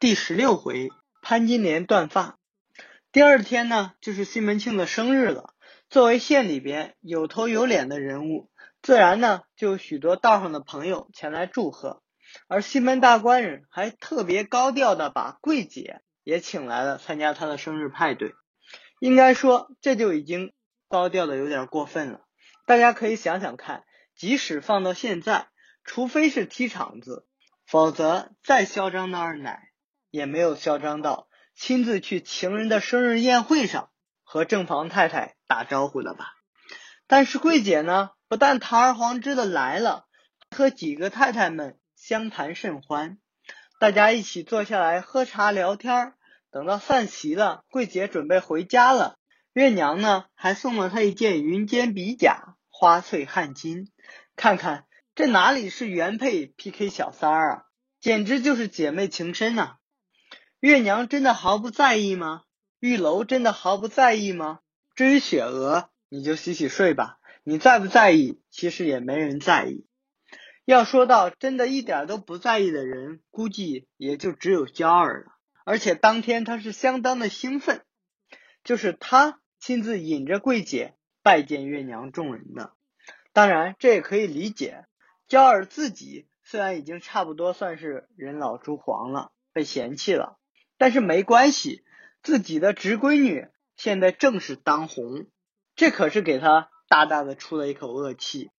第十六回，潘金莲断发。第二天呢，就是西门庆的生日了。作为县里边有头有脸的人物，自然呢就有许多道上的朋友前来祝贺。而西门大官人还特别高调的把桂姐也请来了参加他的生日派对。应该说，这就已经高调的有点过分了。大家可以想想看，即使放到现在，除非是踢场子，否则再嚣张的二奶。也没有嚣张到亲自去情人的生日宴会上和正房太太打招呼了吧？但是桂姐呢，不但堂而皇之的来了，和几个太太们相谈甚欢，大家一起坐下来喝茶聊天。等到散席了，桂姐准备回家了，月娘呢还送了她一件云肩比甲，花翠汗巾。看看这哪里是原配 PK 小三儿啊，简直就是姐妹情深呐！月娘真的毫不在意吗？玉楼真的毫不在意吗？至于雪娥，你就洗洗睡吧。你在不在意？其实也没人在意。要说到真的一点都不在意的人，估计也就只有娇儿了。而且当天他是相当的兴奋，就是他亲自引着桂姐拜见月娘众人的。当然，这也可以理解。娇儿自己虽然已经差不多算是人老珠黄了，被嫌弃了。但是没关系，自己的侄闺女现在正是当红，这可是给他大大的出了一口恶气，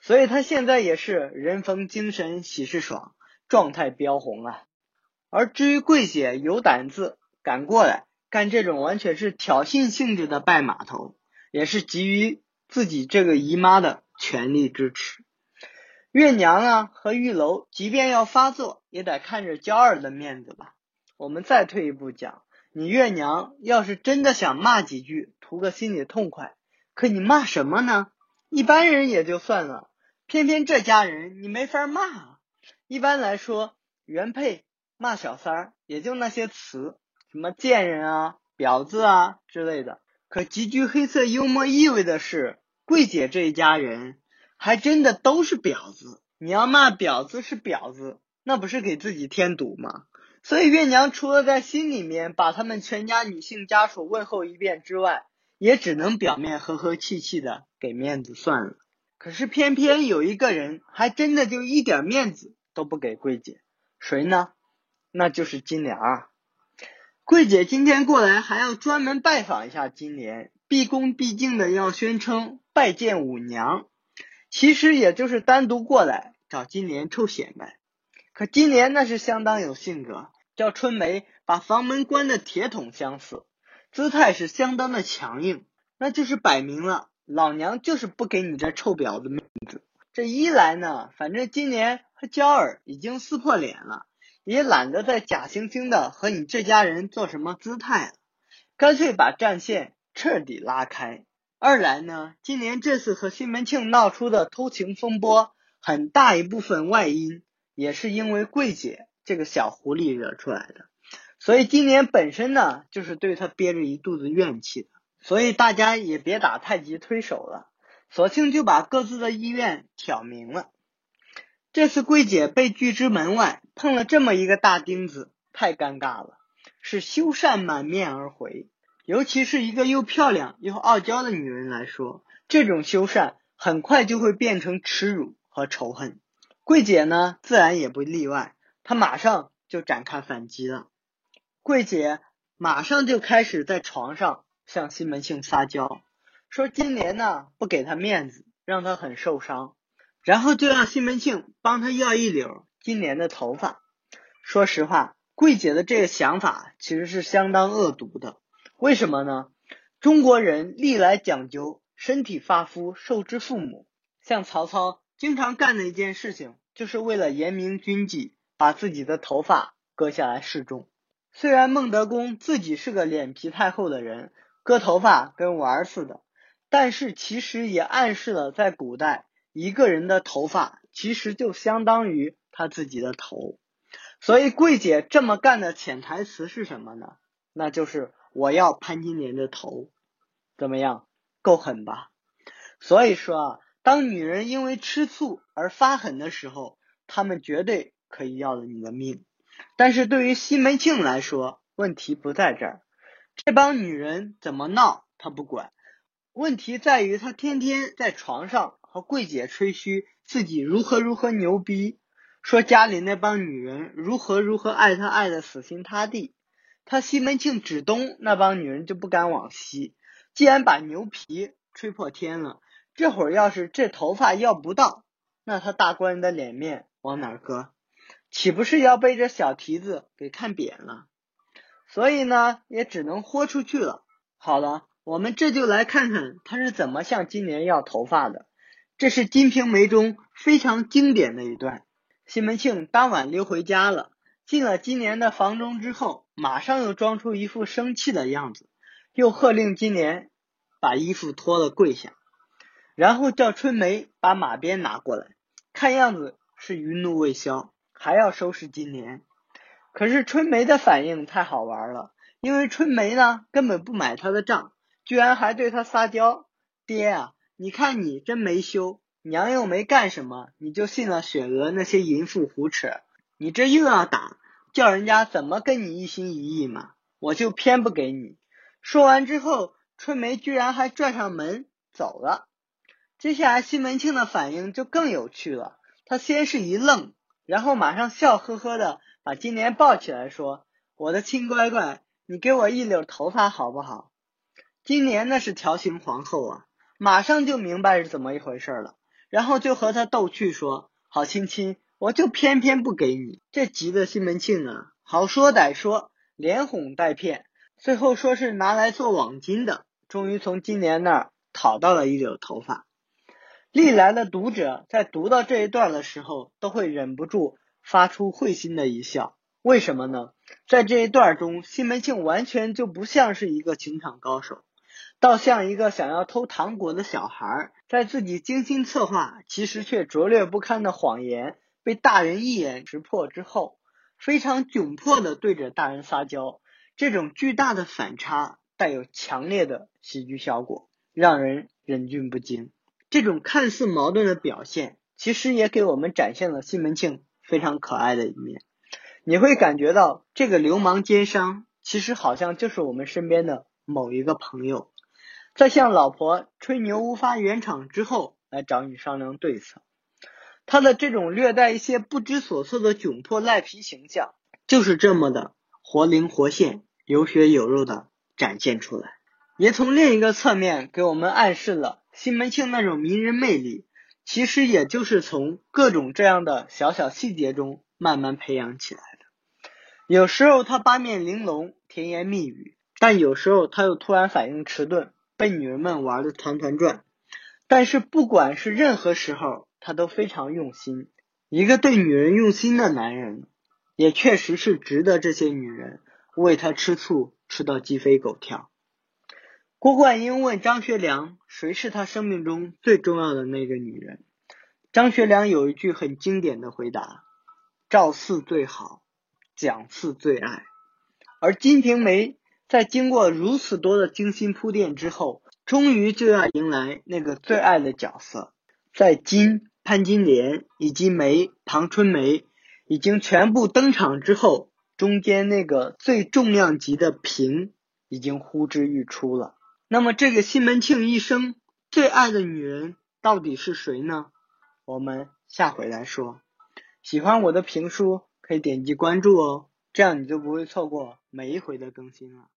所以他现在也是人逢精神喜事爽，状态飙红啊。而至于桂姐有胆子敢过来干这种完全是挑衅性质的拜码头，也是基于自己这个姨妈的全力支持。月娘啊和玉楼，即便要发作，也得看着娇儿的面子吧。我们再退一步讲，你月娘要是真的想骂几句，图个心里痛快，可你骂什么呢？一般人也就算了，偏偏这家人你没法骂。一般来说，原配骂小三儿，也就那些词，什么贱人啊、婊子啊之类的。可极具黑色幽默意味的是，桂姐这一家人还真的都是婊子。你要骂婊子是婊子，那不是给自己添堵吗？所以月娘除了在心里面把他们全家女性家属问候一遍之外，也只能表面和和气气的给面子算了。可是偏偏有一个人还真的就一点面子都不给桂姐，谁呢？那就是金莲啊。桂姐今天过来还要专门拜访一下金莲，毕恭毕敬的要宣称拜见五娘，其实也就是单独过来找金莲凑显摆。可金莲那是相当有性格。叫春梅把房门关的铁桶相似，姿态是相当的强硬，那就是摆明了老娘就是不给你这臭婊子面子。这一来呢，反正今年和娇儿已经撕破脸了，也懒得再假惺惺的和你这家人做什么姿态了，干脆把战线彻底拉开。二来呢，今年这次和西门庆闹出的偷情风波，很大一部分外因也是因为桂姐。这个小狐狸惹出来的，所以今年本身呢，就是对他憋着一肚子怨气的，所以大家也别打太极推手了，索性就把各自的意愿挑明了。这次桂姐被拒之门外，碰了这么一个大钉子，太尴尬了，是羞善满面而回。尤其是一个又漂亮又傲娇的女人来说，这种羞善很快就会变成耻辱和仇恨。桂姐呢，自然也不例外。他马上就展开反击了，桂姐马上就开始在床上向西门庆撒娇，说金莲呢不给他面子，让他很受伤，然后就让西门庆帮他要一绺金莲的头发。说实话，桂姐的这个想法其实是相当恶毒的。为什么呢？中国人历来讲究身体发肤受之父母，像曹操经常干的一件事情，就是为了严明军纪。把自己的头发割下来示众。虽然孟德公自己是个脸皮太厚的人，割头发跟玩儿似的，但是其实也暗示了在古代，一个人的头发其实就相当于他自己的头。所以桂姐这么干的潜台词是什么呢？那就是我要潘金莲的头，怎么样？够狠吧？所以说啊，当女人因为吃醋而发狠的时候，她们绝对。可以要了你的命，但是对于西门庆来说，问题不在这儿。这帮女人怎么闹他不管，问题在于他天天在床上和桂姐吹嘘自己如何如何牛逼，说家里那帮女人如何如何爱他爱的死心塌地。他西门庆指东那帮女人就不敢往西，既然把牛皮吹破天了，这会儿要是这头发要不到，那他大官人的脸面往哪儿搁？岂不是要被这小蹄子给看扁了？所以呢，也只能豁出去了。好了，我们这就来看看他是怎么向金莲要头发的。这是《金瓶梅》中非常经典的一段。西门庆当晚溜回家了，进了金莲的房中之后，马上又装出一副生气的样子，又喝令金莲把衣服脱了跪下，然后叫春梅把马鞭拿过来，看样子是余怒未消，还要收拾金莲。可是春梅的反应太好玩了，因为春梅呢根本不买他的账，居然还对他撒娇：“爹啊，你看你真没羞，娘又没干什么，你就信了雪娥那些淫妇胡扯，你这又要打，叫人家怎么跟你一心一意嘛？我就偏不给你。”说完之后，春梅居然还拽上门走了。接下来西门庆的反应就更有趣了，他先是一愣，然后马上笑呵呵的。把金莲抱起来说：“我的亲乖乖，你给我一绺头发好不好？”金莲那是条形皇后啊，马上就明白是怎么一回事了，然后就和他逗趣说：“好亲亲，我就偏偏不给你。”这急的西门庆啊，好说歹说，连哄带骗，最后说是拿来做网巾的，终于从金莲那儿讨到了一绺头发。历来的读者在读到这一段的时候，都会忍不住。发出会心的一笑，为什么呢？在这一段中，西门庆完全就不像是一个情场高手，倒像一个想要偷糖果的小孩，在自己精心策划，其实却拙劣不堪的谎言被大人一眼识破之后，非常窘迫的对着大人撒娇。这种巨大的反差带有强烈的喜剧效果，让人忍俊不禁。这种看似矛盾的表现，其实也给我们展现了西门庆。非常可爱的一面，你会感觉到这个流氓奸商其实好像就是我们身边的某一个朋友，在向老婆吹牛无法圆场之后，来找你商量对策。他的这种略带一些不知所措的窘迫赖皮形象，就是这么的活灵活现、有血有肉的展现出来，也从另一个侧面给我们暗示了西门庆那种迷人魅力。其实也就是从各种这样的小小细节中慢慢培养起来的。有时候他八面玲珑、甜言蜜语，但有时候他又突然反应迟钝，被女人们玩的团团转。但是不管是任何时候，他都非常用心。一个对女人用心的男人，也确实是值得这些女人为他吃醋吃到鸡飞狗跳。郭冠英问张学良：“谁是他生命中最重要的那个女人？”张学良有一句很经典的回答：“赵四最好，蒋四最爱。”而《金瓶梅》在经过如此多的精心铺垫之后，终于就要迎来那个最爱的角色。在金潘金莲以及梅庞春梅已经全部登场之后，中间那个最重量级的平已经呼之欲出了。那么，这个西门庆一生最爱的女人到底是谁呢？我们下回来说。喜欢我的评书，可以点击关注哦，这样你就不会错过每一回的更新了。